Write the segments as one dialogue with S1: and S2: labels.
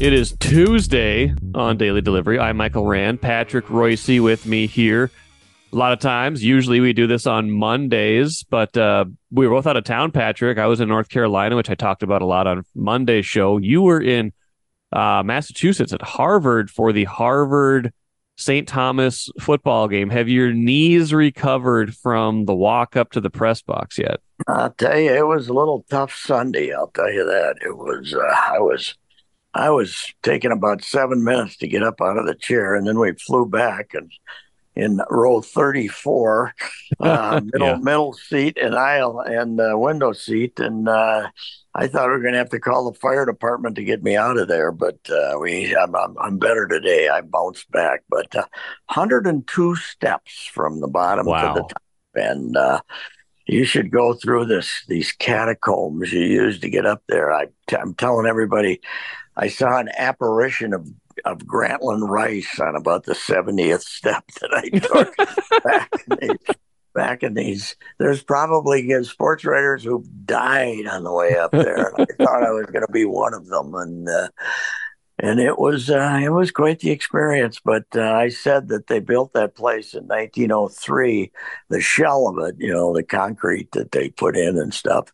S1: It is Tuesday on Daily Delivery. I'm Michael Rand, Patrick Reusse with me here. A lot of times, usually we do this on Mondays, but uh, we were both out of town, Patrick. I was in North Carolina, which I talked about a lot on Monday's show. You were in uh, Massachusetts at Harvard for the Harvard St. Thomas football game. Have your knees recovered from the walk up to the press box yet?
S2: I'll tell you, it was a little tough Sunday. I'll tell you that. It was, uh, I was I was taking about seven minutes to get up out of the chair, and then we flew back and in row 34, uh, middle yeah. middle seat and aisle and uh, window seat, and uh, I thought we were going to have to call the fire department to get me out of there, but uh, we I'm, I'm, I'm, better today. I bounced back, but 102 uh, steps from the bottom wow. to the top, and uh, you should go through this these catacombs you use to get up there. I, I'm telling everybody I saw an apparition of of Grantland Rice on about the 70th step that I took back, in these, back in these. There's probably uh, sports writers who died on the way up there. I thought I was going to be one of them, and uh, and it was uh, it was quite the experience. But uh, I said that they built that place in 1903, the shell of it, you know, the concrete that they put in and stuff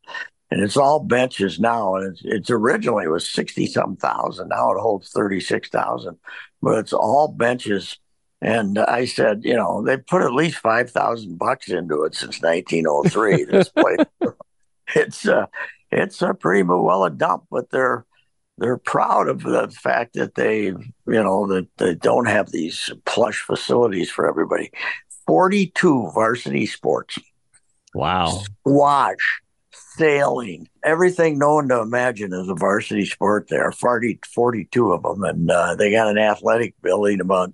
S2: and it's all benches now. And it's, it's originally it was sixty some thousand. Now it holds thirty six thousand, but it's all benches. And I said, you know, they put at least five thousand bucks into it since 1903. this place, it's uh, it's a pretty well a dump, but they're they're proud of the fact that they, you know, that they don't have these plush facilities for everybody. Forty-two varsity sports.
S1: Wow.
S2: Squash, sailing, everything known to imagine is a varsity sport there. 40, 42 of them, and uh, they got an athletic building about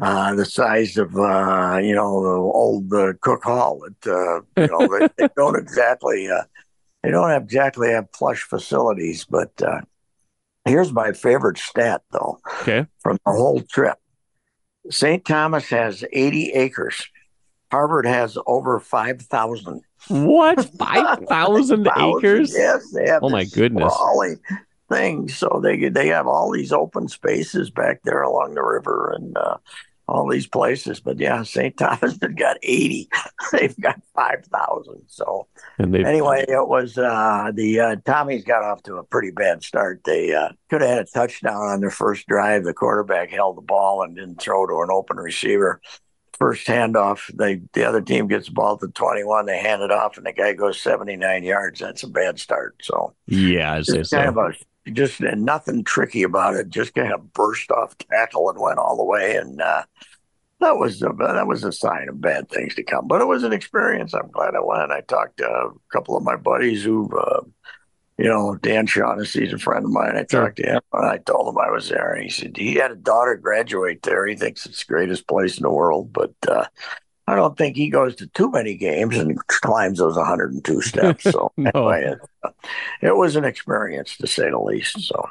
S2: uh, the size of uh, you know the old uh, Cooke Hall. It, uh, you know they, they don't exactly uh, they don't exactly have plush facilities, but here's my favorite stat though.
S1: Okay,
S2: from the whole trip, St. Thomas has 80 acres. Harvard has over 5,000.
S1: What? 5,000 acres?
S2: Yes, they have.
S1: Oh, my goodness.
S2: Things. So they they have all these open spaces back there along the river and uh, all these places. But yeah, St. Thomas has got 80. They've got 5,000. So anyway, it was uh, the uh, Tommies got off to a pretty bad start. They uh, could have had a touchdown on their first drive. The quarterback held the ball and didn't throw to an open receiver first handoff, they the other team gets the ball to 21, they hand it off, and the guy goes 79 yards. That's a bad start. So
S1: yeah,
S2: it's kind
S1: so.
S2: of a, just nothing tricky about it. Just kind of burst off tackle and went all the way, and uh, that was a, that was a sign of bad things to come. But it was an experience. I'm glad I went. I talked to a couple of my buddies who. Uh, you know, Dan Shaughnessy's a friend of mine. I talked to him and I told him I was there. And he said he had a daughter graduate there. He thinks it's the greatest place in the world. But uh, I don't think he goes to too many games and climbs those 102 steps. So no. anyway, it, it was an experience to say the least. So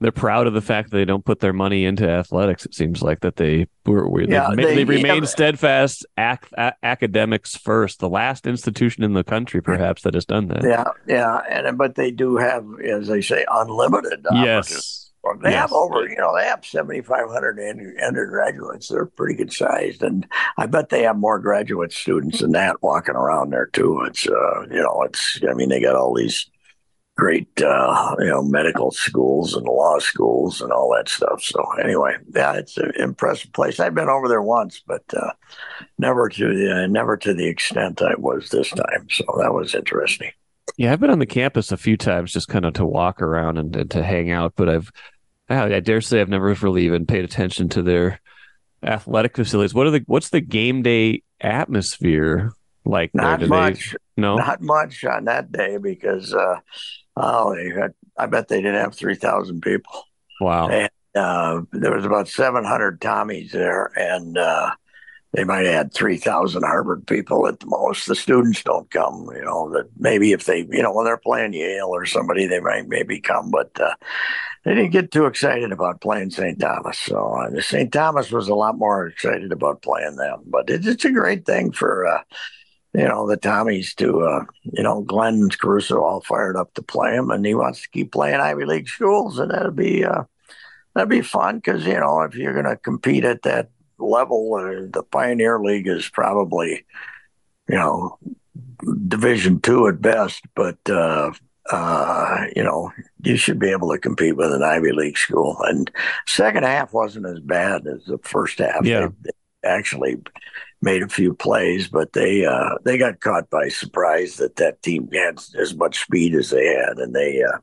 S1: they're proud of the fact that they don't put their money into athletics. It seems like that they were, yeah, they, they, they remain yeah. steadfast ac- a- academics first. The last institution in the country, perhaps, that has done that.
S2: Yeah, yeah, and but they do have, as they say, unlimited.
S1: Yes.
S2: They
S1: yes.
S2: have over, you know, they have 7,500 undergraduates. They're pretty good sized. And I bet they have more graduate students than that walking around there, too. It's, uh, you know, it's, I mean, they got all these great uh, you know medical schools and law schools and all that stuff. So anyway, yeah, it's an impressive place. I've been over there once, but uh, never to the uh, never to the extent I was this time. So that was interesting.
S1: Yeah, I've been on the campus a few times, just kind of to walk around and, and to hang out. But I've I dare say I've never really even paid attention to their athletic facilities. What are the what's the game day atmosphere like?
S2: Not much.
S1: They, no,
S2: not much on that day because uh, Oh, they had, I bet they didn't have 3,000 people.
S1: Wow.
S2: And uh, there was about 700 Tommies there, and uh, they might have had 3,000 Harvard people at the most. The students don't come, you know, that maybe if they, you know, when they're playing Yale or somebody, they might maybe come, but uh, they didn't get too excited about playing St. Thomas. So uh, St. Thomas was a lot more excited about playing them, but it's, it's a great thing for, uh, you know, the Tommies to, uh, you know, Glenn Caruso all fired up to play him, and he wants to keep playing Ivy League schools, and that'll be, uh, that'd be fun because you know if you're going to compete at that level, uh, the Pioneer League is probably you know Division two at best, but uh, uh, you know you should be able to compete with an Ivy League school. And second half wasn't as bad as the first half.
S1: Yeah.
S2: Actually made a few plays, but they uh, they got caught by surprise that that team had as much speed as they had, and they uh,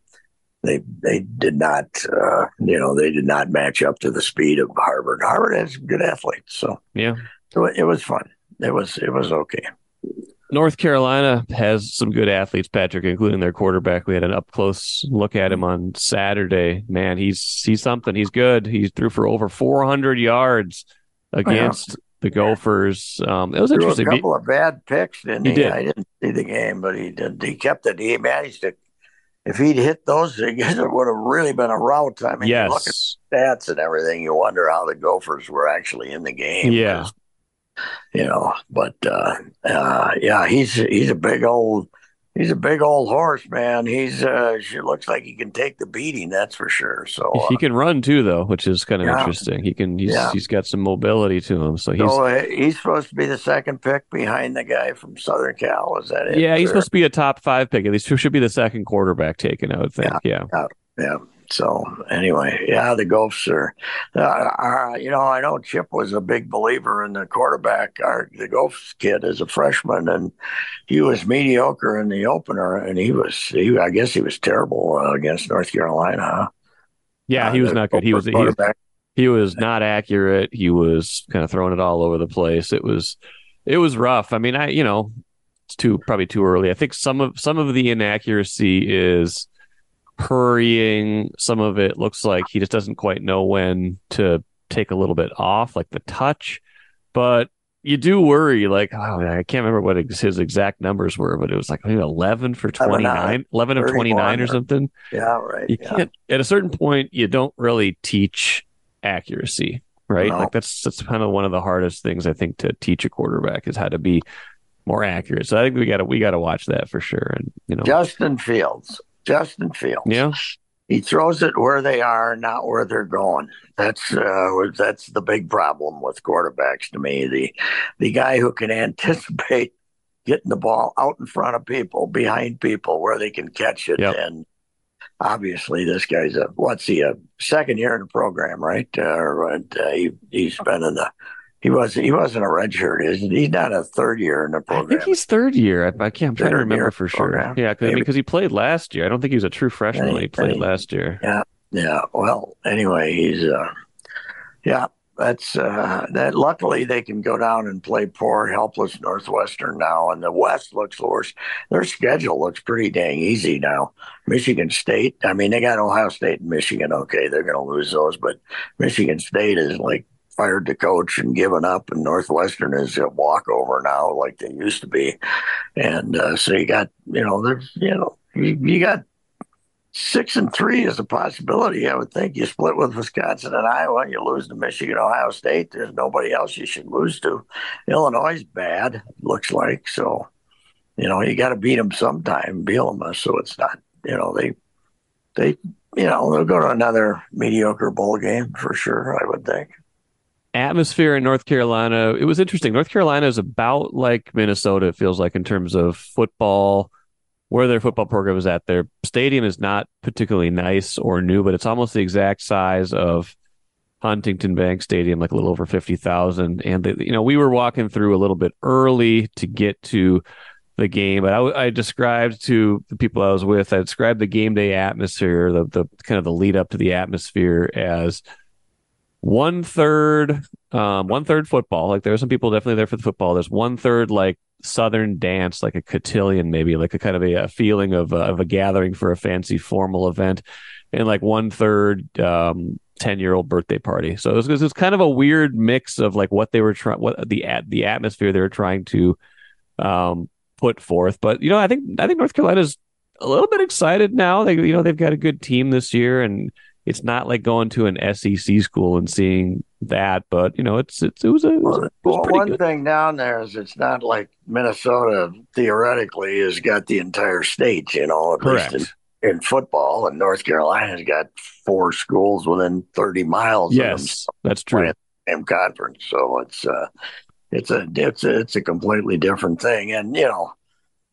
S2: they they did not uh, you know they did not match up to the speed of Harvard. Harvard has good athletes, so
S1: yeah,
S2: so it was fun. It was it was okay.
S1: North Carolina has some good athletes, Patrick, including their quarterback. We had an up close look at him on Saturday. Man, he's he's something. He's good. He threw for over 400 yards against the Gophers. Um, it was
S2: Threw
S1: interesting.
S2: A couple of bad picks, didn't
S1: He
S2: he?
S1: did.
S2: I didn't see the game, but he did. He kept it. He managed to. If he'd hit those, I guess it would have really been a rout. I mean, you look at stats and everything, you wonder how the Gophers were actually in the game.
S1: Yeah.
S2: You know, but uh, uh, yeah, he's he's a big old he's a big old horse, man. He's uh, she looks like he can take the beating, that's for sure. So, uh,
S1: He can run too, though, which is kind of
S2: Yeah.
S1: interesting. He can. He's
S2: Yeah.
S1: he's got some mobility to him, so he's.
S2: so uh, he's supposed to be the second pick behind the guy from Southern Cal. Is that it?
S1: yeah, he's supposed to be a top five pick. At least he should be the second quarterback taken. I would think. Yeah.
S2: Yeah. So anyway, yeah, the Gophs are, uh, uh, you know, I know Chip was a big believer in the quarterback. Our the Gophs kid is a freshman, and he was mediocre in the opener, and he was, he, I guess, he was terrible uh, against North Carolina. huh?
S1: Yeah,
S2: Uh,
S1: he was
S2: the
S1: not good. He was he was, he was not accurate. He was kind of throwing it all over the place. It was it was rough. I mean, I you know, it's too probably too early. I think some of some of the inaccuracy is hurrying. Some of it looks like he just doesn't quite know when to take a little bit off, like the touch. But you do worry, like, oh, I can't remember what his exact numbers were, but it was like maybe 11 for 29, 11 of 29 or
S2: or-
S1: something.
S2: Yeah, right.
S1: You
S2: yeah.
S1: can't, at a certain point, you don't really teach accuracy, right?
S2: No.
S1: Like that's, that's kind of one of the hardest things I think to teach a quarterback is how to be more accurate. So I think we got to, we got to watch that for sure. And, you know,
S2: Justin Fields. Justin Fields.
S1: yeah.
S2: he throws it where they are, not where they're going. That's uh, that's the big problem with quarterbacks to me. The the guy who can anticipate getting the ball out in front of people, behind people, where they can catch it,
S1: Yep.
S2: and obviously this guy's a what's he a second year in the program, right? Uh, and, uh, he he's been in the he was he wasn't a redshirt, is he? He's not a third year in the program.
S1: I think he's third year. I, I can't, I'm trying to remember for sure.
S2: program.
S1: Yeah. Cause, I mean, he played last year. I don't think he was a true freshman when he played
S2: Any-
S1: last year.
S2: Yeah, yeah. Well, anyway, he's uh yeah, that's uh that luckily they can go down and play poor, helpless Northwestern now and the West looks worse. Their schedule looks pretty dang easy now. Michigan State, I mean they got Ohio State and Michigan, okay, they're gonna lose those, but Michigan State is like fired the coach and given up and Northwestern is a walkover now like they used to be. And uh, so you got you know, there's you know, you, you got six and three is a possibility. I would think you split with Wisconsin and Iowa, you lose to Michigan, Ohio State. There's nobody else you should lose to. Illinois is bad, looks like. So, you know, you got to beat them sometime, Bielema. So it's not, you know, they, they, you know, they'll go to another mediocre bowl game for sure. I would think.
S1: Atmosphere in North Carolina. It was interesting. North Carolina is about like Minnesota, it feels like, in terms of football, where their football program is at. Their stadium is not particularly nice or new, but it's almost the exact size of Huntington Bank Stadium, like a little over 50,000. And, you know, we were walking through a little bit early to get to the game, but I, I described to the people I was with, I described the game day atmosphere, the, the kind of the lead up to the atmosphere as one third um one third football. Like there are some people definitely there for the football. There's one third like southern dance like a cotillion maybe like a kind of a, a feeling of, uh, of a gathering for a fancy formal event. And like one third um 10 year old birthday party. So it was, it was kind of a weird mix of like what they were trying what the at the atmosphere they were trying to um put forth. But you know i think i think north carolina's a little bit excited now. They you know they've got a good team this year and it's not like going to an SEC school and seeing that, but you know, it's it's it was a it was,
S2: Well,
S1: it was
S2: well, one
S1: good.
S2: thing down there is it's not like Minnesota theoretically has got the entire state, you know, at least in in football, and North Carolina's got four schools within 30 miles.
S1: Yes, that's true.
S2: Same conference, so it's uh, it's a it's a it's a completely different thing, and you know,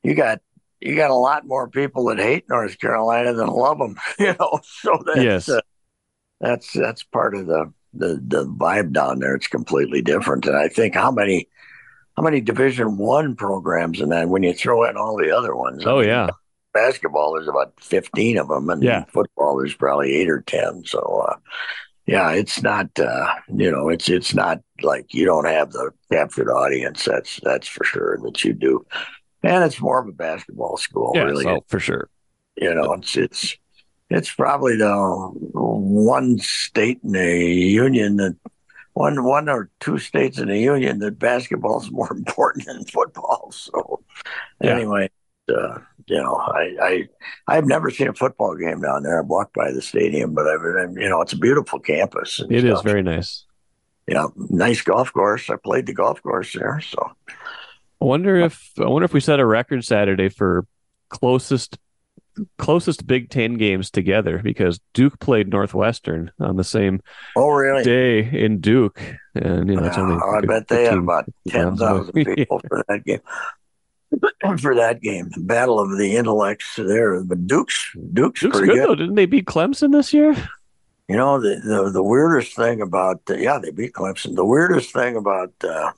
S2: you got you got a lot more people that hate North Carolina than love them, you know. So that's
S1: yes.
S2: uh, that's that's part of the, the the vibe down there. It's completely different, and I think how many how many Division One programs, and then when you throw in all the other ones,
S1: oh I mean, yeah,
S2: basketball there's about fifteen of them, and
S1: yeah.
S2: football there's probably eight or ten. So. Uh, yeah, it's not uh, you know, it's it's not like you don't have the captured audience. That's that's for sure that you do, and it's more of a basketball school,
S1: yeah,
S2: really.
S1: So, for sure.
S2: You know, it's it's it's probably the one state in the union that one one or two states in the union that basketball is more important than football. So yeah. anyway, uh, you know, I, I I've never seen a football game down there. I've walked by the stadium, but I've you know it's a beautiful campus.
S1: It stuff. is very nice.
S2: Yeah, nice golf course. I played the golf course there, so.
S1: I wonder if I wonder if we set a record Saturday for closest closest Big Ten games together because Duke played Northwestern on the same
S2: oh really
S1: day in Duke, and you know it's only.
S2: I bet they had about ten thousand people for that game. for that game, the battle of the intellects there. But Duke's Duke's,
S1: Duke's
S2: pretty
S1: good,
S2: good.
S1: Though. Didn't they beat Clemson this year?
S2: You know the the, the weirdest thing about uh, yeah they beat Clemson. The weirdest thing about uh,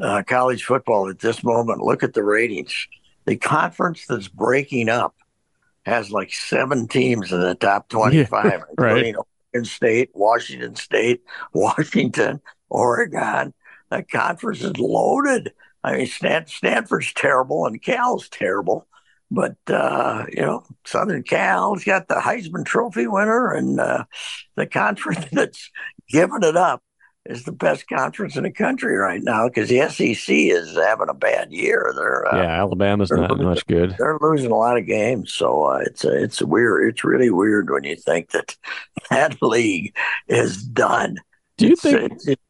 S2: uh, college football at this moment. Look at the ratings. The conference that's breaking up has like seven teams in the top 25,
S1: yeah,
S2: including right. Oregon State, Washington State, Washington, Oregon. That conference is loaded. I mean, Stan- Stanford's terrible and Cal's terrible. But, uh, you know, Southern Cal's got the Heisman Trophy winner and uh, the conference that's giving it up is the best conference in the country right now because the SEC is having a bad year. They're
S1: uh, yeah, Alabama's not losing, much good.
S2: They're losing a lot of games, so uh, it's a, it's weird. It's really weird when you think that that league is done.
S1: Do you
S2: it's,
S1: think?
S2: It's, it,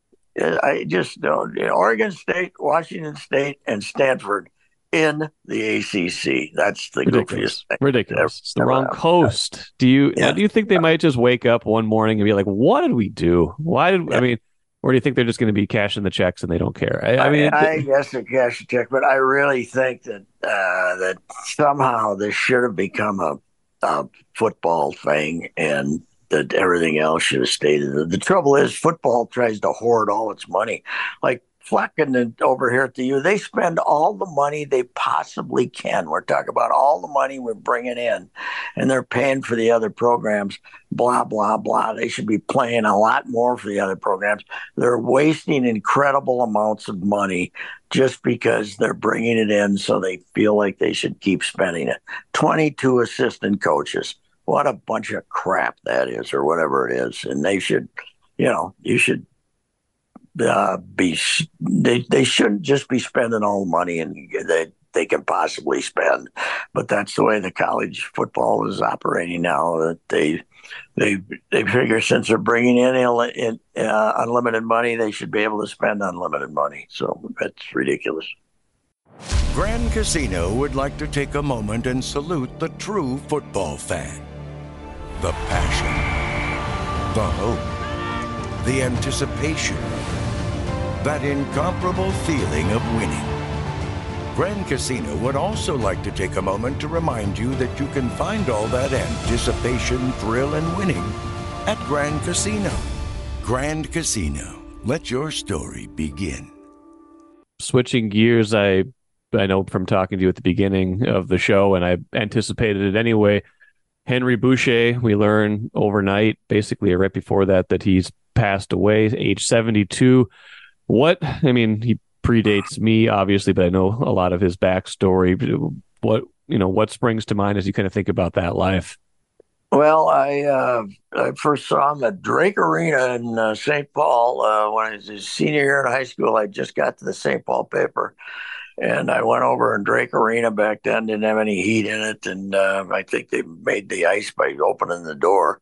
S2: I just don't. You know, Oregon State, Washington State, and Stanford in the ACC. That's the
S1: ridiculous. Ridiculous. It's the wrong coast. Do you yeah. do you think they might just wake up one morning and be like, "What did we do? Why did yeah. I mean?" Or do you think they're just going to be cashing the checks and they don't care? I, I mean,
S2: I, I guess they cash the check, but I really think that uh, that somehow this should have become a, a, football thing, and that everything else should have stayed. The, the trouble is, football tries to hoard all its money. Like Fleck and over here at the U, they spend all the money they possibly can. We're talking about all the money we're bringing in, and they're paying for the other programs. Blah blah blah. They should be playing a lot more for the other programs. They're wasting incredible amounts of money just because they're bringing it in, so they feel like they should keep spending it. Twenty-two assistant coaches. What a bunch of crap that is, or whatever it is, and they should, you know, you should uh, be they they shouldn't just be spending all the money and they they can possibly spend, but that's the way the college football is operating now. That they they they figure since they're bringing in, in uh, unlimited money, they should be able to spend unlimited money. So that's ridiculous.
S3: Grand Casino would like to take a moment and salute the true football fan. The passion, the hope, the anticipation that incomparable feeling of winning. Grand Casino would also like to take a moment to remind you that you can find all that anticipation, thrill, and winning at Grand Casino. Grand Casino, let your story begin.
S1: Switching gears, I I know from talking to you at the beginning of the show, and I anticipated it anyway. Henry Boucha, we learn overnight, basically right before that, that he's passed away, age 72. What I mean, he predates me obviously, but I know a lot of his backstory. What you know, what springs to mind as you kind of think about that life?
S2: Well, I uh, I first saw him at Drake Arena in uh, St. Paul uh, when I was a senior year in high school. I just got to the St. Paul paper, and I went over in Drake Arena back then. Didn't have any heat in it, and uh, I think they made the ice by opening the door.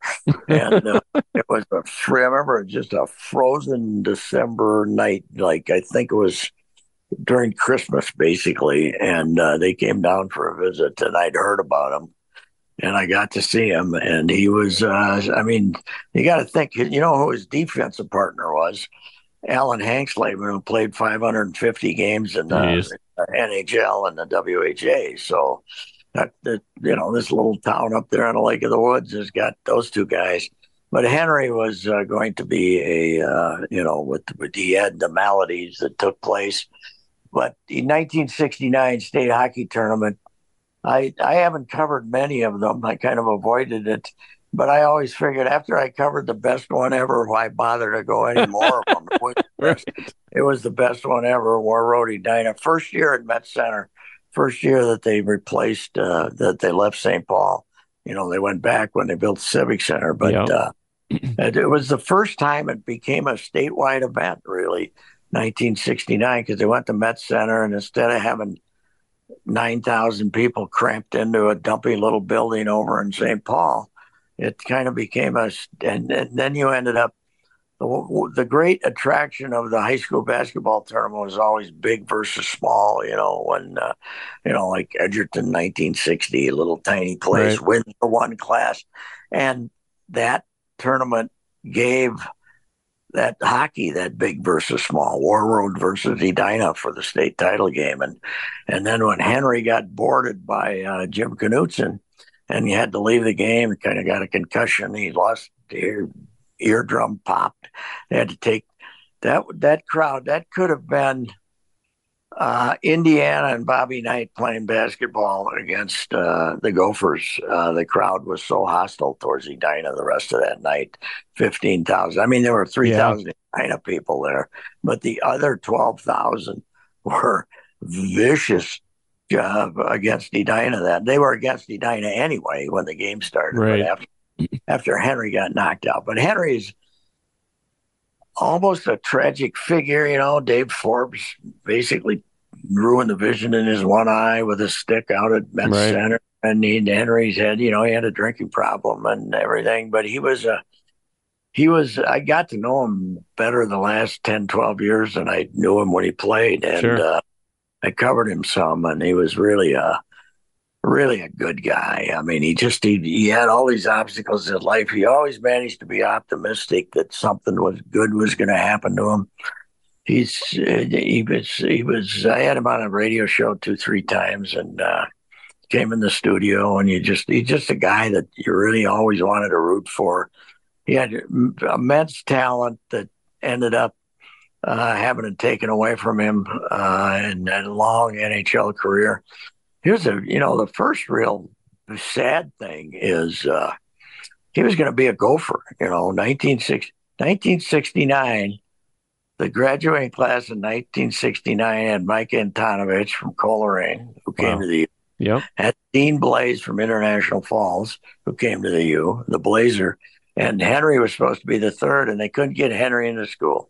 S2: And uh, it was a free. I remember just a frozen December night. Like I think it was during Christmas, basically. And uh, they came down for a visit, and I'd heard about them. and I got to see him, and he was. Uh, I mean, you got to think. You know who his defensive partner was? Alan Hangsleben, who played 550 games in the
S1: Jeez.
S2: NHL and the WHA. So that, that you know, this little town up there on the Lake of the Woods has got those two guys. But Henry was uh, going to be a, uh, you know, with, with he had the maladies that took place. But in 1969 state hockey tournament, I I haven't covered many of them. I kind of avoided it, but I always figured after I covered the best one ever, why bother to go any more of them? It was, the best, it was the best one ever. Warroad Edina, first year at Met Center, first year that they replaced uh, that they left St. Paul. You know, they went back when they built Civic Center, but
S1: Yep.
S2: uh, it, it was the first time it became a statewide event. Really, 1969, because they went to Met Center, and instead of having 9,000 people cramped into a dumpy little building over in St. Paul. It kind of became a, and, and then you ended up, the, the great attraction of the high school basketball tournament was always big versus small, you know, when, uh, you know, like Edgerton 1960, a little tiny place,
S1: Right.
S2: wins the one class. And that tournament gave that hockey, that big versus small, Warroad versus Edina for the state title game, and and then when Henry got boarded by uh, Jim Knutson, and he had to leave the game, kind of got a concussion. He lost ear, eardrum popped. They had to take that that crowd. That could have been uh, Indiana and Bobby Knight playing basketball against uh, the Gophers. Uh, the crowd was so hostile towards Edina the rest of that night. Fifteen thousand. I mean, there were three thousand Edina people there, but the other twelve thousand were vicious uh, against Edina. That they were against Edina anyway when the game started.
S1: Right.
S2: After after Henry got knocked out, but Henry's almost a tragic figure. You know, Dave Forbes basically ruined the vision in his one eye with a stick out at Met
S1: Right.
S2: Center. And he, Henry's had, you know, he had a drinking problem and everything, but he was a, he was, I got to know him better the last 10, 12 years than I knew him when he played. And
S1: Sure.
S2: uh, I covered him some and he was really a, really a good guy. I mean, he just, he, he had all these obstacles in life. He always managed to be optimistic that something was good was going to happen to him he's he was he was I had him on a radio show two three times and uh, came in the studio and you just he's just a guy that you really always wanted to root for. He had immense talent that ended up uh, having it taken away from him uh, in a long NHL career. Here's a you know the first real sad thing is uh, he was going to be a Gopher. You know, 1960, 1969 the graduating class in 1969 had Mike Antonovich from Coleraine, who came
S1: Wow.
S2: to the U,
S1: Yep.
S2: had Dean Blais from International Falls, who came to the U, the Blazer, and Henry was supposed to be the third, and they couldn't get Henry into school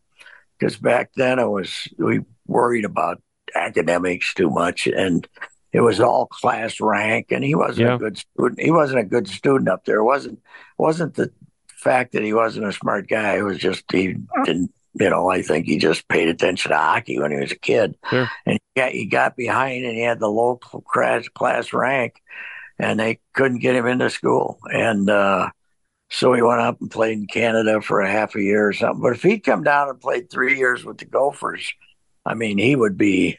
S2: because back then it was we worried about academics too much, and it was all class rank, and he wasn't
S1: Yeah.
S2: a good student. He wasn't a good student up there. It wasn't wasn't the fact that he wasn't a smart guy. It was just he didn't. You know, I think he just paid attention to hockey when he was a kid,
S1: Sure.
S2: and he got, he got behind, and he had the local class class rank, and they couldn't get him into school, and uh, so he went up and played in Canada for a half a year or something. But if he'd come down and played three years with the Gophers, I mean, he would be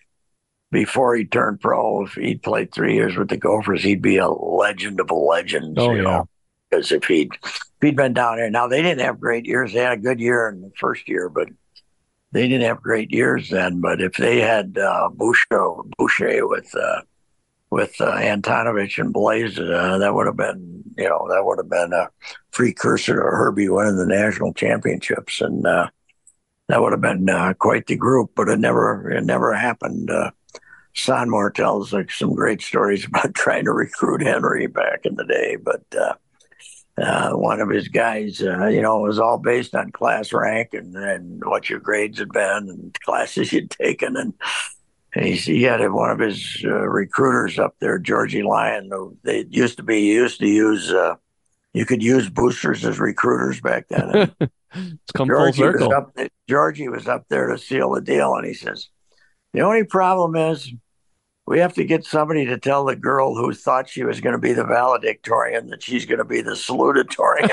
S2: before he turned pro. If he'd played three years with the Gophers, he'd be a legend of legends.
S1: Oh,
S2: you
S1: yeah.
S2: know, because if he'd if he'd been down there, now they didn't have great years. They had a good year in the first year, but they didn't have great years then. But if they had uh, Boucha, Boucha with uh, with uh, Antonovich and Blais, uh, that would have been you know that would have been a precursor to Herbie winning the national championships, and uh, that would have been uh, quite the group. But it never it never happened. Uh, Sonmor tells like some great stories about trying to recruit Henry back in the day, but. Uh, uh, one of his guys, uh, you know, it was all based on class rank and, and what your grades had been and classes you'd taken. And, he, he had one of his uh, recruiters up there, Georgie Lyon, who they used to be, used to use, uh, you could use boosters as recruiters back then.
S1: It's come full
S2: Georgie was, up there, Georgie was up there to seal the deal. And he says, the only problem is we have to get somebody to tell the girl who thought she was going to be the valedictorian that she's going to be the salutatorian.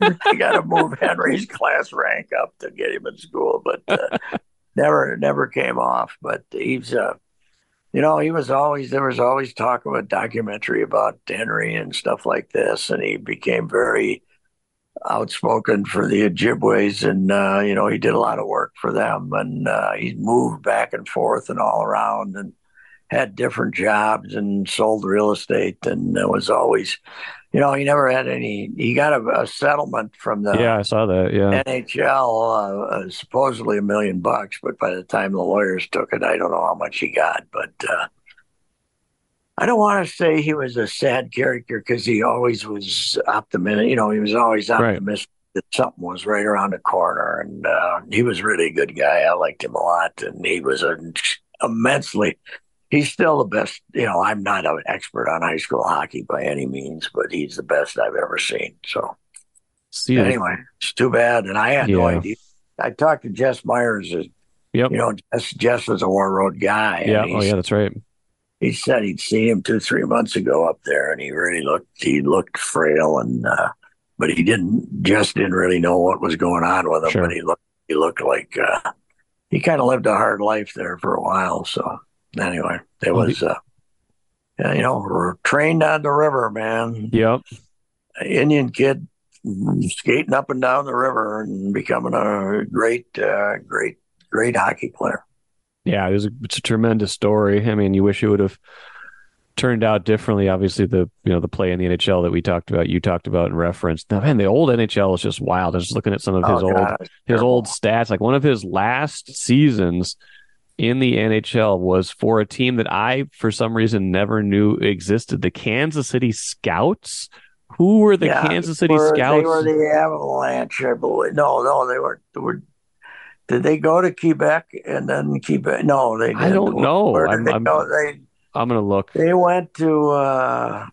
S2: they got to move Henry's class rank up to get him in school, but uh, never never came off. But he's, uh, you know, he was always there was always talk of a documentary about Henry and stuff like this, and he became very outspoken for the Ojibways, and uh, you know, he did a lot of work for them, and uh, he moved back and forth and all around, and had different jobs and sold real estate and it was always you know he never had any he got a, a settlement from the
S1: yeah i saw that yeah
S2: nhl uh, supposedly a million bucks but by the time the lawyers took it i don't know how much he got but uh, i don't want to say he was a sad character because he always was optimistic you know he was always optimistic right. that something was right around the corner and uh, he was really a good guy i liked him a lot and he was a immensely he's still the best. You know, I'm not an expert on high school hockey by any means, but he's the best I've ever seen. So, See, anyway, it's too bad. And I had yeah. no idea. I talked to Jess Myers. Uh, yep. You know, Jess, Jess was a Warroad guy.
S1: Yeah. Oh, yeah, that's right.
S2: He said he'd seen him two, three months ago up there, and he really looked. He looked frail, and uh, but he didn't. Just didn't really know what was going on with him. Sure. But he looked. He looked like uh, he kind of lived a hard life there for a while. So anyway, it was, uh, you know, we're trained on the river, man.
S1: Yep.
S2: Indian kid skating up and down the river and becoming a great, uh, great, great hockey player.
S1: Yeah, it was a, it's a tremendous story. I mean, you wish it would have turned out differently. Obviously, the you know the play in the NHL that we talked about, you talked about and referenced. Now, man, the old NHL is just wild. I was looking at some of his oh, old his terrible. old stats. Like one of his last seasons, in the NHL was for a team that I, for some reason, never knew existed. The Kansas City Scouts. Who were the yeah, Kansas City
S2: were,
S1: Scouts?
S2: They were the Avalanche, I believe. No, no, they were. They were did they go to Quebec and then Quebec? No, they. Didn't.
S1: I don't know. I'm,
S2: they
S1: I'm,
S2: go? They.
S1: I'm gonna look.
S2: They went to. uh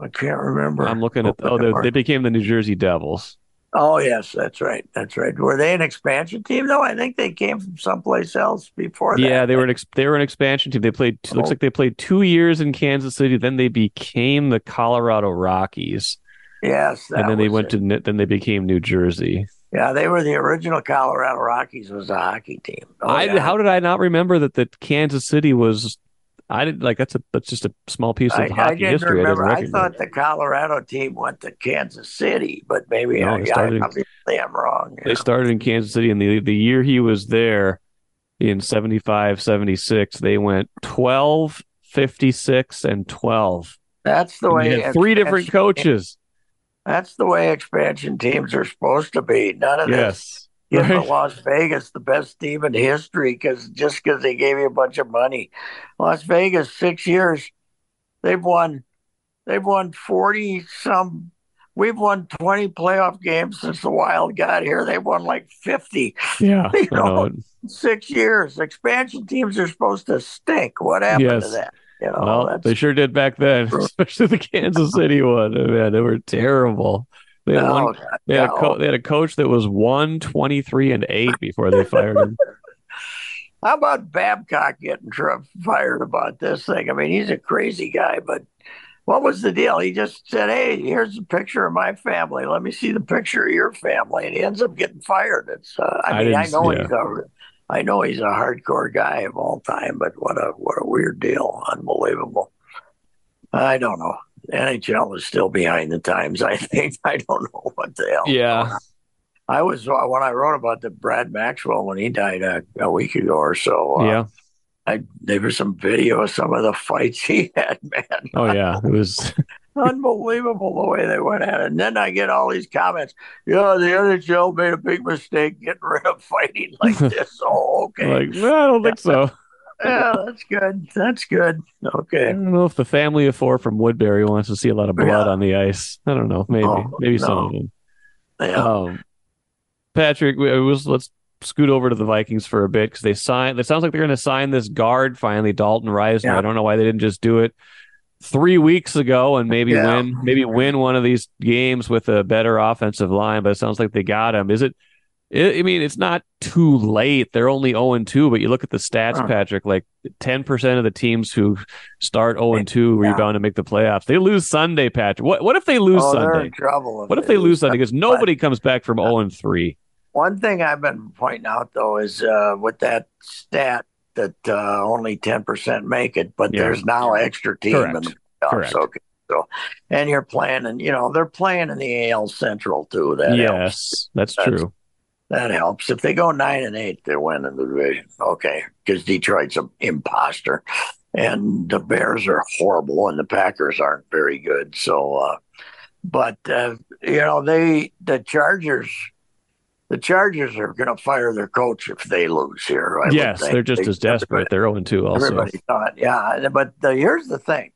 S2: I can't remember.
S1: I'm looking at. Oh, they, they became the New Jersey Devils.
S2: Oh yes, that's right. That's right. Were they an expansion team though? I think they came from someplace else before that.
S1: Yeah, they were an ex- they were an expansion team. They played oh. looks like they played 2 years in Kansas City, then they became the Colorado Rockies.
S2: Yes,
S1: and then they went it. to then they became New Jersey.
S2: Yeah, they were the original Colorado Rockies was a hockey team.
S1: Oh, I yeah. how did I not remember that that Kansas City was I didn't like that's a that's just a small piece of I, hockey
S2: I
S1: history.
S2: Remember, I, I thought the Colorado team went to Kansas City, but maybe no, I, started, I, I'm wrong.
S1: They know. started in Kansas City, and the the year he was there in 75, 76, they went 12, 56, and 12.
S2: That's the way.
S1: three different coaches.
S2: That's the way expansion teams are supposed to be. None of yes. this give right. Las Vegas the best team in history because just because they gave you a bunch of money. Las Vegas, six years, they've won, they've won forty some. We've won twenty playoff games since the Wild got here. They've won like fifty.
S1: Yeah,
S2: you know, uh, six years. Expansion teams are supposed to stink. What happened yes. to that? You know,
S1: well, they sure did back then, especially the Kansas City one. Oh, man, they were terrible. They had, one, they, had co- they had a coach that was one twenty three and eight before they fired him.
S2: How about Babcock getting fired about this thing? I mean, he's a crazy guy, but what was the deal? He just said, "Hey, here's a picture of my family. Let me see the picture of your family," and he ends up getting fired. It's, uh, I, I mean, I know yeah. he's a, I know he's a hardcore guy of all time, but what a what a weird deal, unbelievable. I don't know. NHL is still behind the times. I think I don't know what the hell.
S1: Yeah.
S2: I was uh, when I wrote about the Brad Maxwell when he died a, a week ago or so.
S1: Uh, yeah.
S2: I there was some video of some of the fights he had, man.
S1: Oh yeah, it was
S2: unbelievable the way they went at it. And then I get all these comments. Yeah, the NHL made a big mistake getting rid of fighting like this. oh, okay.
S1: Like, no, I don't think so
S2: yeah, that's good. That's good. Okay. I
S1: don't know if the family of four from Woodbury wants to see a lot of blood yeah. on the ice. I don't know. Maybe, oh, maybe no. some of them.
S2: Yeah. Um,
S1: Patrick, we, was, let's scoot over to the Vikings for a bit because they signed. It sounds like they're going to sign this guard finally, Dalton Risner. Yeah. I don't know why they didn't just do it three weeks ago and maybe yeah. win, maybe win one of these games with a better offensive line. But it sounds like they got him. Is it? It, I mean, it's not too late. They're only 0 and 2, but you look at the stats,
S2: Huh.
S1: Patrick, like 10% of the teams who start 0 and 2
S2: Yeah.
S1: rebound and make the playoffs. They lose Sunday, Patrick. What what if they lose
S2: oh,
S1: Sunday?
S2: in trouble.
S1: What if they lose Sunday? Because nobody comes back from 0 and 3.
S2: One thing I've been pointing out though is uh, with that stat that uh, only ten percent make it, but
S1: Yeah.
S2: there's now extra team
S1: Correct.
S2: in the playoffs.
S1: Correct.
S2: Okay, so and you're playing, and you know they're playing in the AL Central too. That helps.
S1: Yes, that's
S2: That's-
S1: true.
S2: That helps. If they go nine and eight, they're winning the division. Okay, because Detroit's an imposter, and the Bears are horrible, and the Packers aren't very good. So, uh, but uh, you know they the Chargers. The Chargers are going to fire their coach if they lose here. I
S1: Yes, they're just
S2: They-
S1: as desperate. They're 0 and 2 also.
S2: Everybody thought, yeah. But the, here's the thing: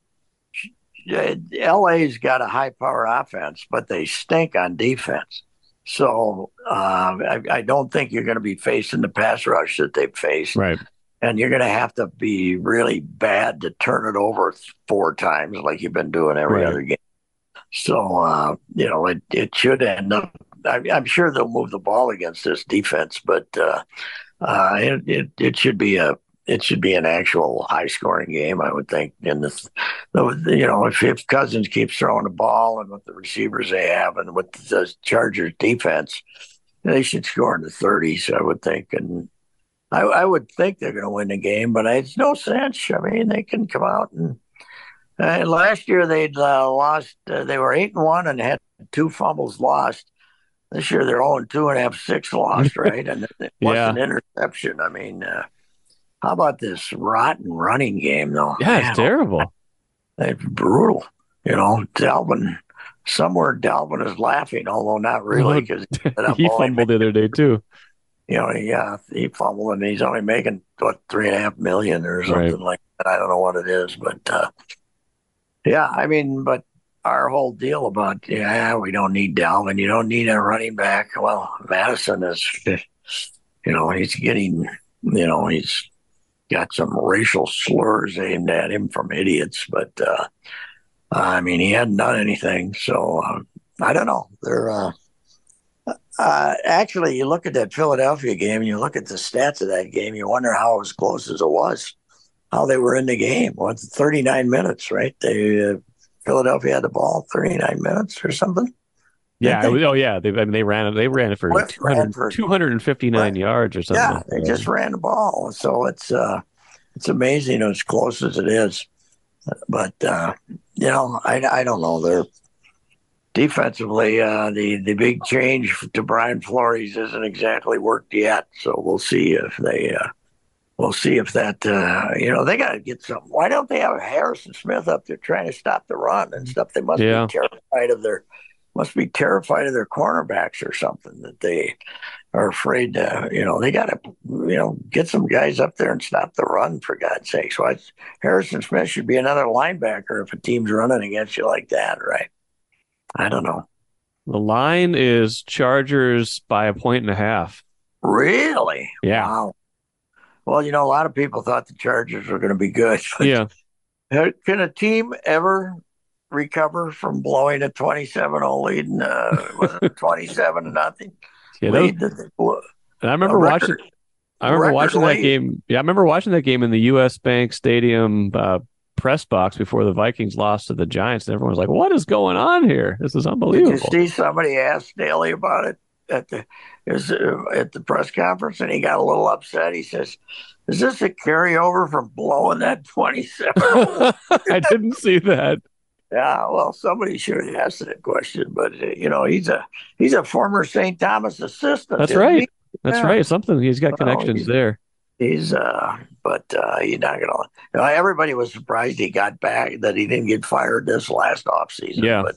S2: Uh, LA's got a high power offense, but they stink on defense. So uh, I, I don't think you're going to be facing the pass rush that they've faced,
S1: Right.
S2: and you're going to have to be really bad to turn it over four times like you've been doing every
S1: Right.
S2: other game. So uh, you know it it should end up. I, I'm sure they'll move the ball against this defense, but uh, uh, it, it it should be a it should be an actual high scoring game, I would think. In this, the- you know, if, if Cousins keeps throwing the ball and with the receivers they have and with the Chargers defense, they should score in the 30s, I would think. And I, I would think they're going to win the game, but it's no sense. I mean, they can come out and. Uh, last year they'd uh, lost. Uh, they were eight and one and had two fumbles lost. This year they're zero and two and have six lost, right? And it was
S1: Yeah.
S2: an interception. I mean, uh, how about this rotten running game, though?
S1: Yeah,
S2: Man,
S1: it's terrible.
S2: It's brutal. You know, Dalvin. Somewhere Dalvin is laughing, although not really, because
S1: he fumbled the other day too.
S2: you know, yeah, he fumbled and he's only making what three and a half million or something
S1: Right.
S2: like that. I don't know what it is, but uh, yeah, I mean, but our whole deal about yeah, we don't need Dalvin, you don't need a running back. Well, Mattison is, you know, he's getting, you know, he's got some racial slurs aimed at him from idiots, but uh, I mean, he hadn't done anything, so uh, I don't know. They're uh, uh, actually, you look at that Philadelphia game and you look at the stats of that game, you wonder how as close as it was, how they were in the game. What, 39 minutes, right? They uh, Philadelphia had the ball 39 minutes or something.
S1: Yeah. was- oh, yeah. They, I mean, they ran it. They ran it for 200,
S2: for-
S1: 259
S2: Right.
S1: yards or something.
S2: Yeah, they just ran the ball. So it's uh, it's amazing as close as it is. But uh, you know, I, I don't know. They're defensively uh, the the big change to Brian Flores isn't exactly worked yet. So we'll see if they uh, we'll see if that uh, you know they got to get some. Why don't they have Harrison Smith up there trying to stop the run and stuff? They must
S1: Yeah.
S2: be terrified of their must be terrified of their cornerbacks or something that they are afraid to, you know, they got to, you know, get some guys up there and stop the run for God's sake. So I, Harrison Smith should be another linebacker if a team's running against you like that, right? I don't know.
S1: The line is Chargers by a point and a half.
S2: Really?
S1: Yeah.
S2: Wow. Well, you know, a lot of people thought the Chargers were going to be good.
S1: Yeah.
S2: Can a team ever recover from blowing a 27-0 lead and uh, was it 27 to nothing
S1: Yeah.
S2: lead blew?
S1: and I remember watching. I remember watching that game. Yeah, I remember watching that game in the U.S. Bank Stadium uh, press box before the Vikings lost to the Giants. And everyone was like, "What is going on here? This is
S2: Did you see somebody ask Staley about it at the it was, uh, at the press conference, and he got a little upset. He says, "Is this a carryover from blowing that 27?"
S1: I didn't see that.
S2: Yeah, well, somebody should have asked that question, but uh, you know, he's a he's a former St. Thomas assistant.
S1: That's right.
S2: he?
S1: That's
S2: Yeah.
S1: right. Something he's got connections
S2: he's-
S1: there.
S2: He's uh, but uh, you're not gonna. You know, everybody was surprised he got back that he didn't get fired this last offseason.
S1: Yeah.
S2: but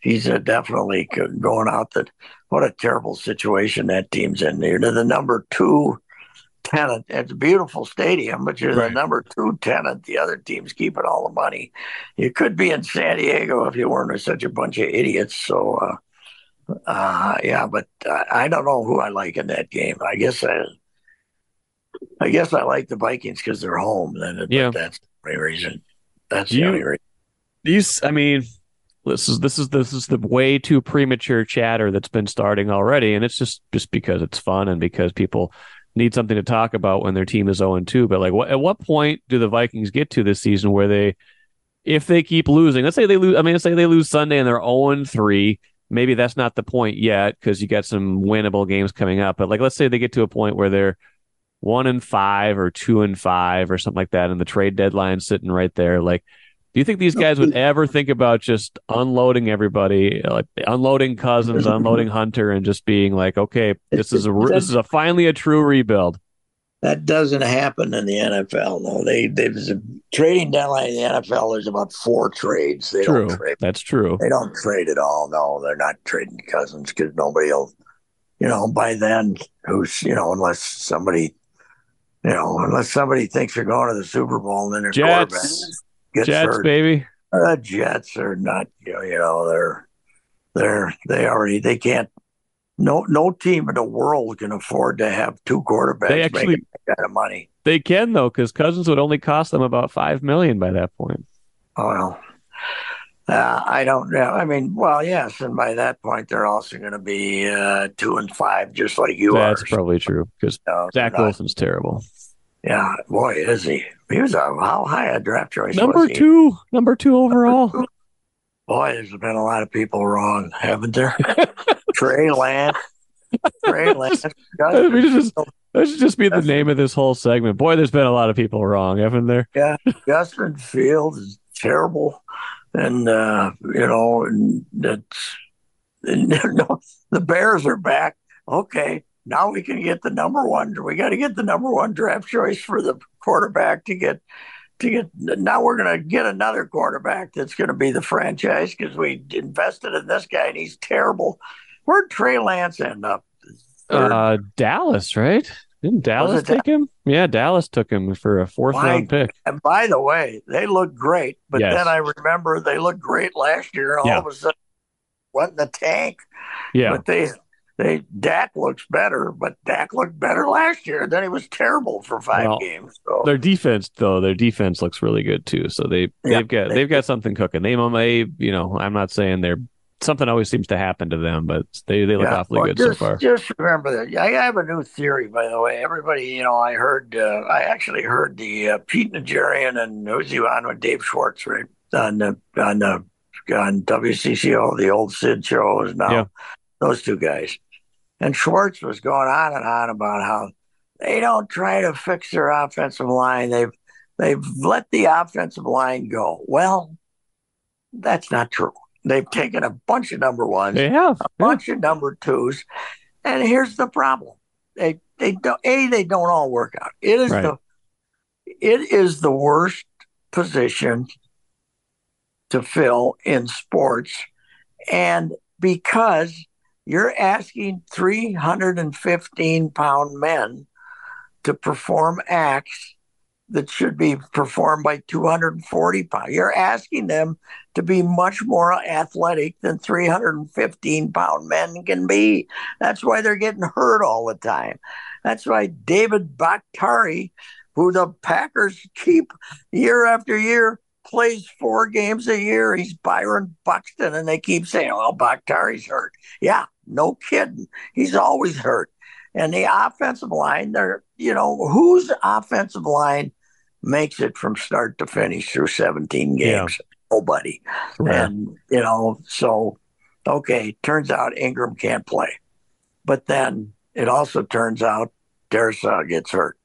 S2: he's uh, definitely going out. That what a terrible situation that team's in. They're the number two tenant. It's a beautiful stadium, but you're
S1: Right.
S2: the number two tenant. The other team's keeping all the money. You could be in San Diego if you weren't such a bunch of idiots. So. Uh, uh, yeah, but uh, I don't know who I like in that game. I guess I, I guess I like the Vikings because they're home. Then,
S1: Yeah.
S2: that's the only reason. That's
S1: You-
S2: the only reason.
S1: These, I mean, this is this is this is the way too premature chatter that's been starting already, and it's just just because it's fun and because people need something to talk about when their team is 0 2. But like, what, at what point do the Vikings get to this season where they, if they keep losing, let's say they lose, I mean, let's say they lose Sunday and they're 0 3. Maybe that's not the point yet because you got some winnable games coming up. But like, let's say they get to a point where they're one and five or two and five or something like that, and the trade deadline sitting right there. Like, do you think these guys would ever think about just unloading everybody, like unloading Cousins, unloading Hunter, and just being like, okay, this is a this is a finally a true rebuild?
S2: That doesn't happen in the NFL. No, they there's a trading deadline in the NFL. There's about four trades. They
S1: true.
S2: don't trade.
S1: That's true.
S2: They don't trade at all. No, they're not trading Cousins because nobody will. You know, by then, who's you know, unless somebody, you know, unless somebody thinks they're going to the Super Bowl and then their
S1: Jets.
S2: Gets
S1: Jets,
S2: hurt.
S1: baby.
S2: The Jets are not, you know, they're they're they already they can't. No, no team in the world can afford to have two quarterbacks
S1: They actually-
S2: making that kind of money.
S1: They can though, because Cousins would only cost them about five million by that point.
S2: Oh, well, uh, I don't know. I mean, well, yes, and by that point, they're also going to be uh, two and five, just like you
S1: That's
S2: are.
S1: That's probably true because
S2: So,
S1: Zach Wilson's terrible.
S2: Yeah, boy, is he? He was a how high a draft choice?
S1: Number two, number two overall.
S2: Boy, there's been a lot of people wrong, haven't there? Trey Lance, Trey Lance.
S1: That should just, that should just be the name of this whole segment. Boy, there's been a lot of people wrong, haven't there? Yeah.
S2: Justin Fields is terrible, and uh, you know, that's and, no, the Bears are back. Okay, now we can get the number one. We got to get the number one draft choice for the quarterback to get to get. Now we're going to get another quarterback that's going to be the franchise because we invested in this guy and he's terrible. Where'd Trey Lance end up?
S1: Uh, Dallas, right? Didn't Dallas take him? Yeah, Dallas took him for a fourth round pick.
S2: And by the way, they look great, but
S1: Yes.
S2: then I remember they looked great last year, all
S1: Yeah.
S2: of a sudden went in the tank.
S1: Yeah,
S2: But they they Dak looks better, but Dak looked better last year. Then he was terrible for five
S1: Well,
S2: games. So
S1: their defense though, their defense looks really good too. So they
S2: Yeah.
S1: they've got they've got something cooking. They may, you know, I'm not saying they're something always seems to happen to them, but they they look
S2: yeah.
S1: awfully
S2: Well,
S1: good
S2: just,
S1: so far.
S2: Just remember that. I have a new theory, by the way. Everybody, you know, I heard, uh, I actually heard the uh, Pete Najarian and who's he on with Dave Schwartz, right? On the on the on WCCO, the old Sid show is now
S1: Yeah.
S2: Those two guys. And Schwartz was going on and on about how they don't try to fix their offensive line. They've they've let the offensive line go. Well, that's not true. They've taken a bunch of number ones,
S1: They have.
S2: a
S1: Yeah.
S2: bunch of number twos, and here's the problem: they they don't a they don't all work out. It is
S1: Right.
S2: the it is the worst position to fill in sports, and because you're asking 315 pound men to perform acts that should be performed by 240 pounds. You're asking them to be much more athletic than 315 pound men can be. That's why they're getting hurt all the time. That's why David Bakhtiari, who the Packers keep year after year, plays four games a year. He's Byron Buxton, and they keep saying, "Well, Bakhtiari's hurt." Yeah, no kidding. He's always hurt. And the offensive line, they're you know whose offensive line makes it from start to finish through 17
S1: Yeah.
S2: games? Nobody.
S1: Rare.
S2: And, you know, so, okay, turns out Ingram can't play. But then it also turns out Darrisaw gets hurt.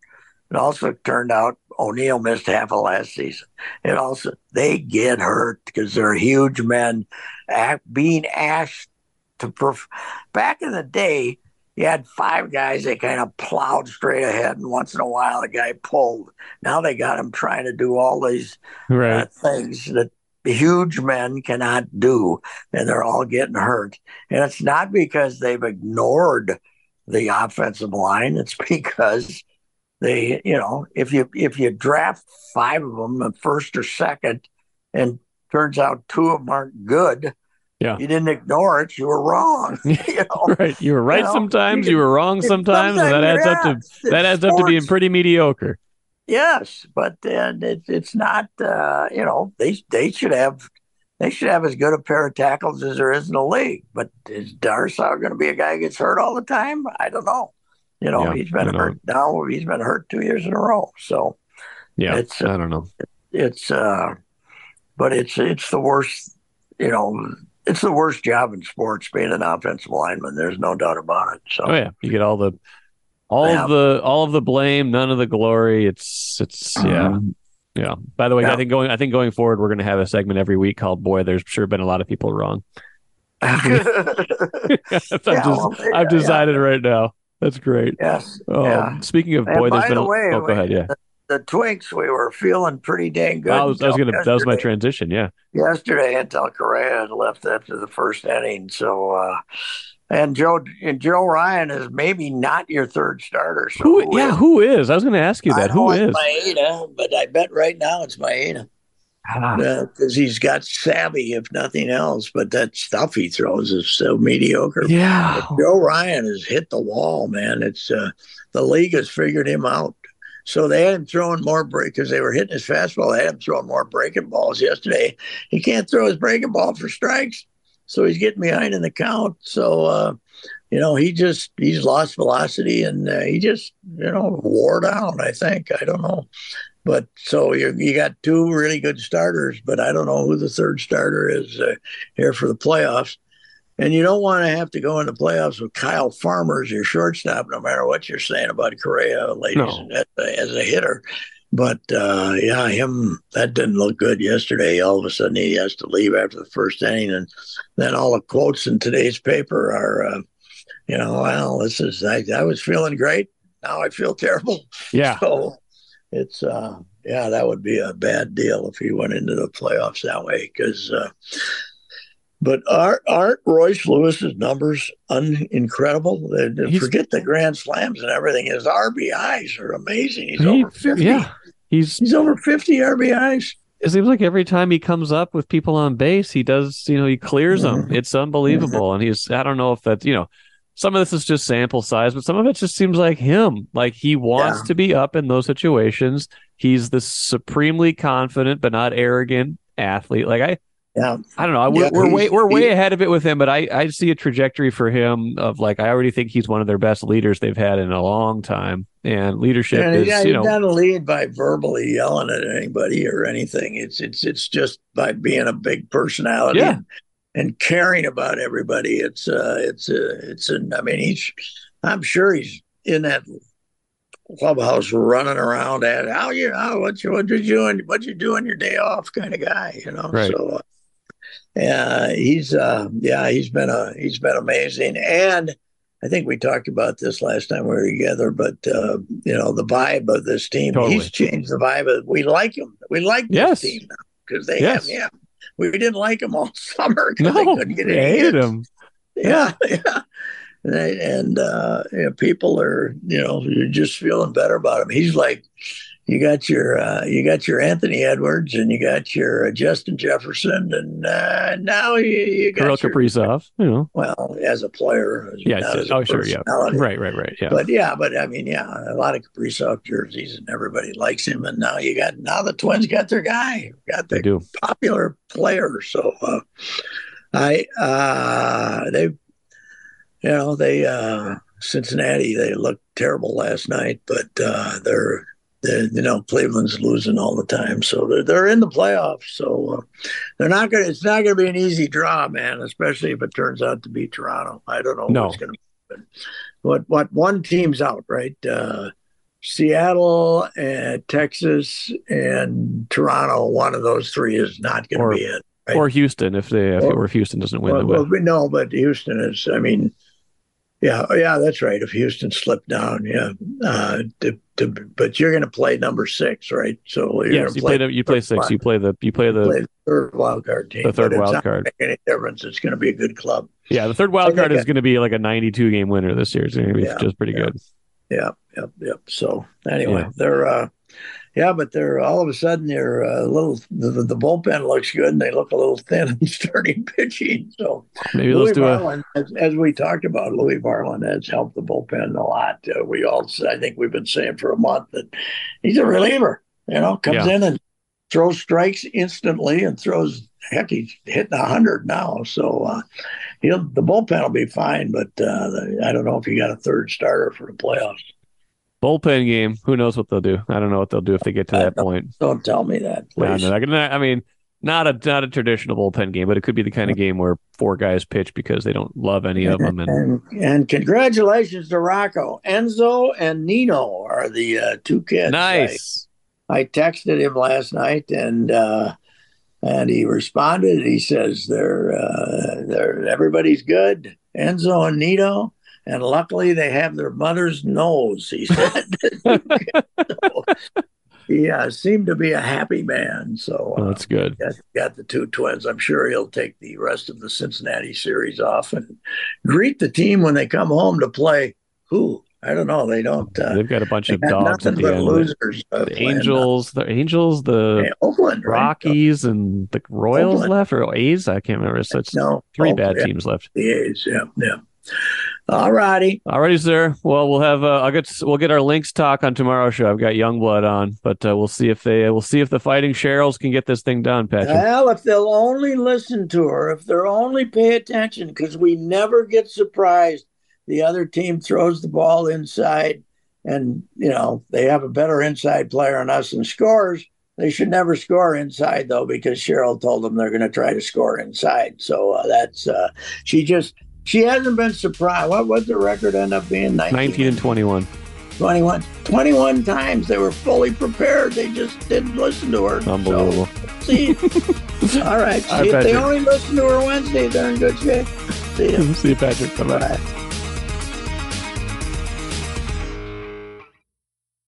S2: It also turned out O'Neill missed half of last season. It also, they get hurt because they're huge men act, being asked to, perf- back in the day, you had five guys that kind of plowed straight ahead, and once in a while, a guy pulled. Now they got him trying to do all these
S1: right.
S2: uh, things that huge men cannot do, and they're all getting hurt. And it's not because they've ignored the offensive line; it's because they, you know, if you if you draft five of them, first or second, and turns out two of them aren't good,
S1: Yeah.
S2: you didn't ignore it; you were wrong. you know,
S1: Right. You were right
S2: You know,
S1: sometimes,
S2: you
S1: were wrong sometimes, and that adds up to that adds up to being pretty mediocre.
S2: Yes, but then it, it's not. Uh, you know, they they should have they should have as good a pair of tackles as there is in the league. But is Darrisaw going to be a guy who gets hurt all the time? I don't know. You know,
S1: Yeah,
S2: he's been hurt now. He's been hurt two years in a row. So
S1: Yeah,
S2: It's, uh,
S1: I don't know.
S2: it's, uh, but it's it's the worst. You know, it's the worst job in sports being an offensive lineman. There's no doubt about it. So
S1: Oh yeah, you get all the all
S2: Yeah.
S1: of the all of the blame, none of the glory. It's it's yeah.
S2: Mhm.
S1: Yeah. By the way, I think going I think going forward we're going to have a segment every week called "Boy, there's sure been a lot of people wrong." I've,
S2: Yeah,
S1: just,
S2: well, yeah,
S1: I've decided right now. That's great.
S2: yes.
S1: Oh,
S2: yeah.
S1: speaking of boy, there's been.
S2: the
S1: a,
S2: way,
S1: oh, go ahead. Yeah,
S2: The Twins, we were feeling pretty dang good.
S1: I was, I was gonna. That was my transition. Yeah.
S2: yesterday until Correa had left after the first inning. So, uh, and Joe and Joe Ryan is maybe not your third starter. So
S1: Who? Yeah.
S2: is?
S1: Who is? I was going to ask you that. Who is?
S2: Maeda? But I bet right now it's Maeda
S1: Ah,
S2: because he's got savvy, if nothing else. But that stuff he throws is so mediocre.
S1: yeah.
S2: But Joe Ryan has hit the wall, man. It's uh, the league has figured him out. So they had him throwing more break because they were hitting his fastball. They had him throwing more breaking balls yesterday. He can't throw his breaking ball for strikes, so he's getting behind in the count. So uh, you know he just he's lost velocity and uh, he just you know wore down. I think I don't know, but so you you got two really good starters, but I don't know who the third starter is uh, here for the playoffs. And you don't want to have to go into playoffs with Kyle Farmer as your shortstop, no matter what you're saying about Correa, ladies,
S1: No.
S2: as, a, as a hitter. But uh, yeah, him that didn't look good yesterday. All of a sudden, he has to leave after the first inning, and then all the quotes in today's paper are, uh, you know, well, this is I, I was feeling great. Now I feel terrible.
S1: Yeah.
S2: So it's uh, yeah, that would be a bad deal if he went into the playoffs that way because. But aren't, aren't Royce Lewis's numbers un- incredible?
S1: He's-
S2: forget the grand slams and everything. His RBIs are amazing. He's
S1: He-
S2: over fifty.
S1: yeah. He's
S2: He's over fifty RBIs.
S1: it seems like every time he comes up with people on base, he does, you know, he clears them.
S2: Mhm.
S1: It's unbelievable. And he's, I don't know if that's, you know, some of this is just sample size, but some of it just seems like him. Like he wants
S2: Yeah.
S1: to be up in those situations. He's the supremely confident, but not arrogant athlete. Like I,
S2: Yeah,
S1: I don't know. We're,
S2: Yeah,
S1: we're way we're way
S2: he-
S1: ahead of it with him, but I, I see a trajectory for him of like I already think he's one of their best leaders they've had in a long time, and leadership
S2: and
S1: is
S2: yeah,
S1: you know
S2: not a lead by verbally yelling at anybody or anything. It's it's it's just by being a big personality
S1: Yeah.
S2: and, and caring about everybody. It's uh, it's uh, it's an. I mean, he's. I'm sure he's in that clubhouse running around at how you how what you what you doing what you doing your day off kind of guy. You know,
S1: Right.
S2: so. Uh, yeah, he's uh, yeah, he's been a he's been amazing, and I think we talked about this last time we were together. But uh, you know, the vibe of this team,
S1: Totally.
S2: he's changed the vibe. Of, we like him. We like
S1: Yes.
S2: this team now because they
S1: Yes.
S2: have him. We didn't like him all summer because they
S1: no,
S2: couldn't get any
S1: hated
S2: hits.
S1: him.
S2: Yeah, yeah. And, and uh, you know, people are, you know, you're just feeling better about him. He's like, you got your, uh, you got your Anthony Edwards, and you got your uh, Justin Jefferson, and uh, now you, you got
S1: Kirill
S2: your,
S1: Kaprizov, you know,
S2: well, as a player, as-
S1: Yeah,
S2: as a
S1: oh, sure, yeah. right, right, right, yeah.
S2: But yeah, but I mean, yeah, a lot of Kaprizov jerseys, and everybody likes him. And now you got now the Twins got their guy, got the popular player. So uh, I uh, they, you know, they uh, Cincinnati they looked terrible last night, but uh, they're. You know, Cleveland's losing all the time, so they're they're in the playoffs. So uh, they're not gonna. It's not gonna be an easy draw, man. Especially if it turns out to be Toronto. I don't know
S1: No.
S2: what's gonna. Happen. What what one team's out, right? Uh, Seattle and Texas and Toronto. One of those three is not going to be it. Right.
S1: Or Houston if they if,
S2: Or-
S1: or if Houston doesn't win
S2: Well,
S1: the
S2: well,
S1: West.
S2: we know, but Houston is. I mean, yeah, yeah, that's right. If Houston slipped down, yeah, uh, to, to, but you're going to play number six, right? So you're
S1: Yes, you
S2: play,
S1: play the, you play six.
S2: wild-
S1: You play the you play the
S2: play the third wild card team.
S1: the third wild card.
S2: Any difference? It's going to be a good club.
S1: Yeah, the third wild card is going to be like a 92 game winner this year. It's going to be
S2: Yeah,
S1: just pretty
S2: yeah.
S1: good.
S2: Yeah, yep, yep. So anyway,
S1: Yeah.
S2: they're uh yeah, but they're all of a sudden they're a little the, the bullpen looks good and they look a little thin and starting pitching. So
S1: Maybe
S2: Louis
S1: let's do a
S2: as, as we talked about, Louis Varland has helped the bullpen a lot. Uh, we all I think we've been saying for a month that he's a reliever. You know, comes
S1: Yeah.
S2: in and throws strikes instantly and throws heck, he's hitting hundred now. So uh, he'll the bullpen will be fine, but uh, I don't know if you got a third starter for the playoffs.
S1: Bullpen game. Who knows what they'll do? I don't know what they'll do if they get to that
S2: don't,
S1: point.
S2: Don't tell me that, please.
S1: No, no, I mean, not a not a traditional bullpen game, but it could be the kind of game where four guys pitch because they don't love any of them.
S2: And and, and congratulations to Rocco, Enzo, and Nino are the uh, two kids.
S1: Nice.
S2: I, I, texted him last night, and uh, and he responded. He says they're uh, they're everybody's good. Enzo and Nino, and luckily they have their mother's nose. He said. so, he uh, seemed to be a happy man. So
S1: uh, oh, that's good.
S2: Got, got, the two twins. I'm sure he'll take the rest of the Cincinnati series off and greet the team when they come home to play. Who I don't know. They don't. Uh,
S1: They've got a bunch of dogs at the end.
S2: Losers,
S1: uh, the Angels, the Angels, the
S2: yeah, Oakland,
S1: Rockies,
S2: right?
S1: and the Royals
S2: Oakland.
S1: left or A's. I can't remember. So it's
S2: no,
S1: three
S2: Oakland,
S1: bad
S2: yeah.
S1: teams left.
S2: The A's, yeah, yeah. All righty.
S1: All righty, sir. Well, we'll have uh, I'll get we'll get our Lynx talk on tomorrow's show. I've got Youngblood on, but uh, we'll see if they we'll see if the Fighting Cheryls can get this thing done, Patrick.
S2: Well, if they'll only listen to her, if they'll only pay attention, because we never get surprised. The other team throws the ball inside, and you know they have a better inside player than us and scores. They should never score inside though, because Cheryl told them they're going to try to score inside. So uh, that's uh, she just she hasn't been surprised. What would the record end up being?
S1: 19, 19 and 21.
S2: 21. 21 times they were fully prepared. They just didn't listen to her.
S1: Unbelievable.
S2: So, see, all right. See, if they only listen to her Wednesday, they're in good shape. See you.
S1: see you, Patrick. Bye-bye.
S2: Bye.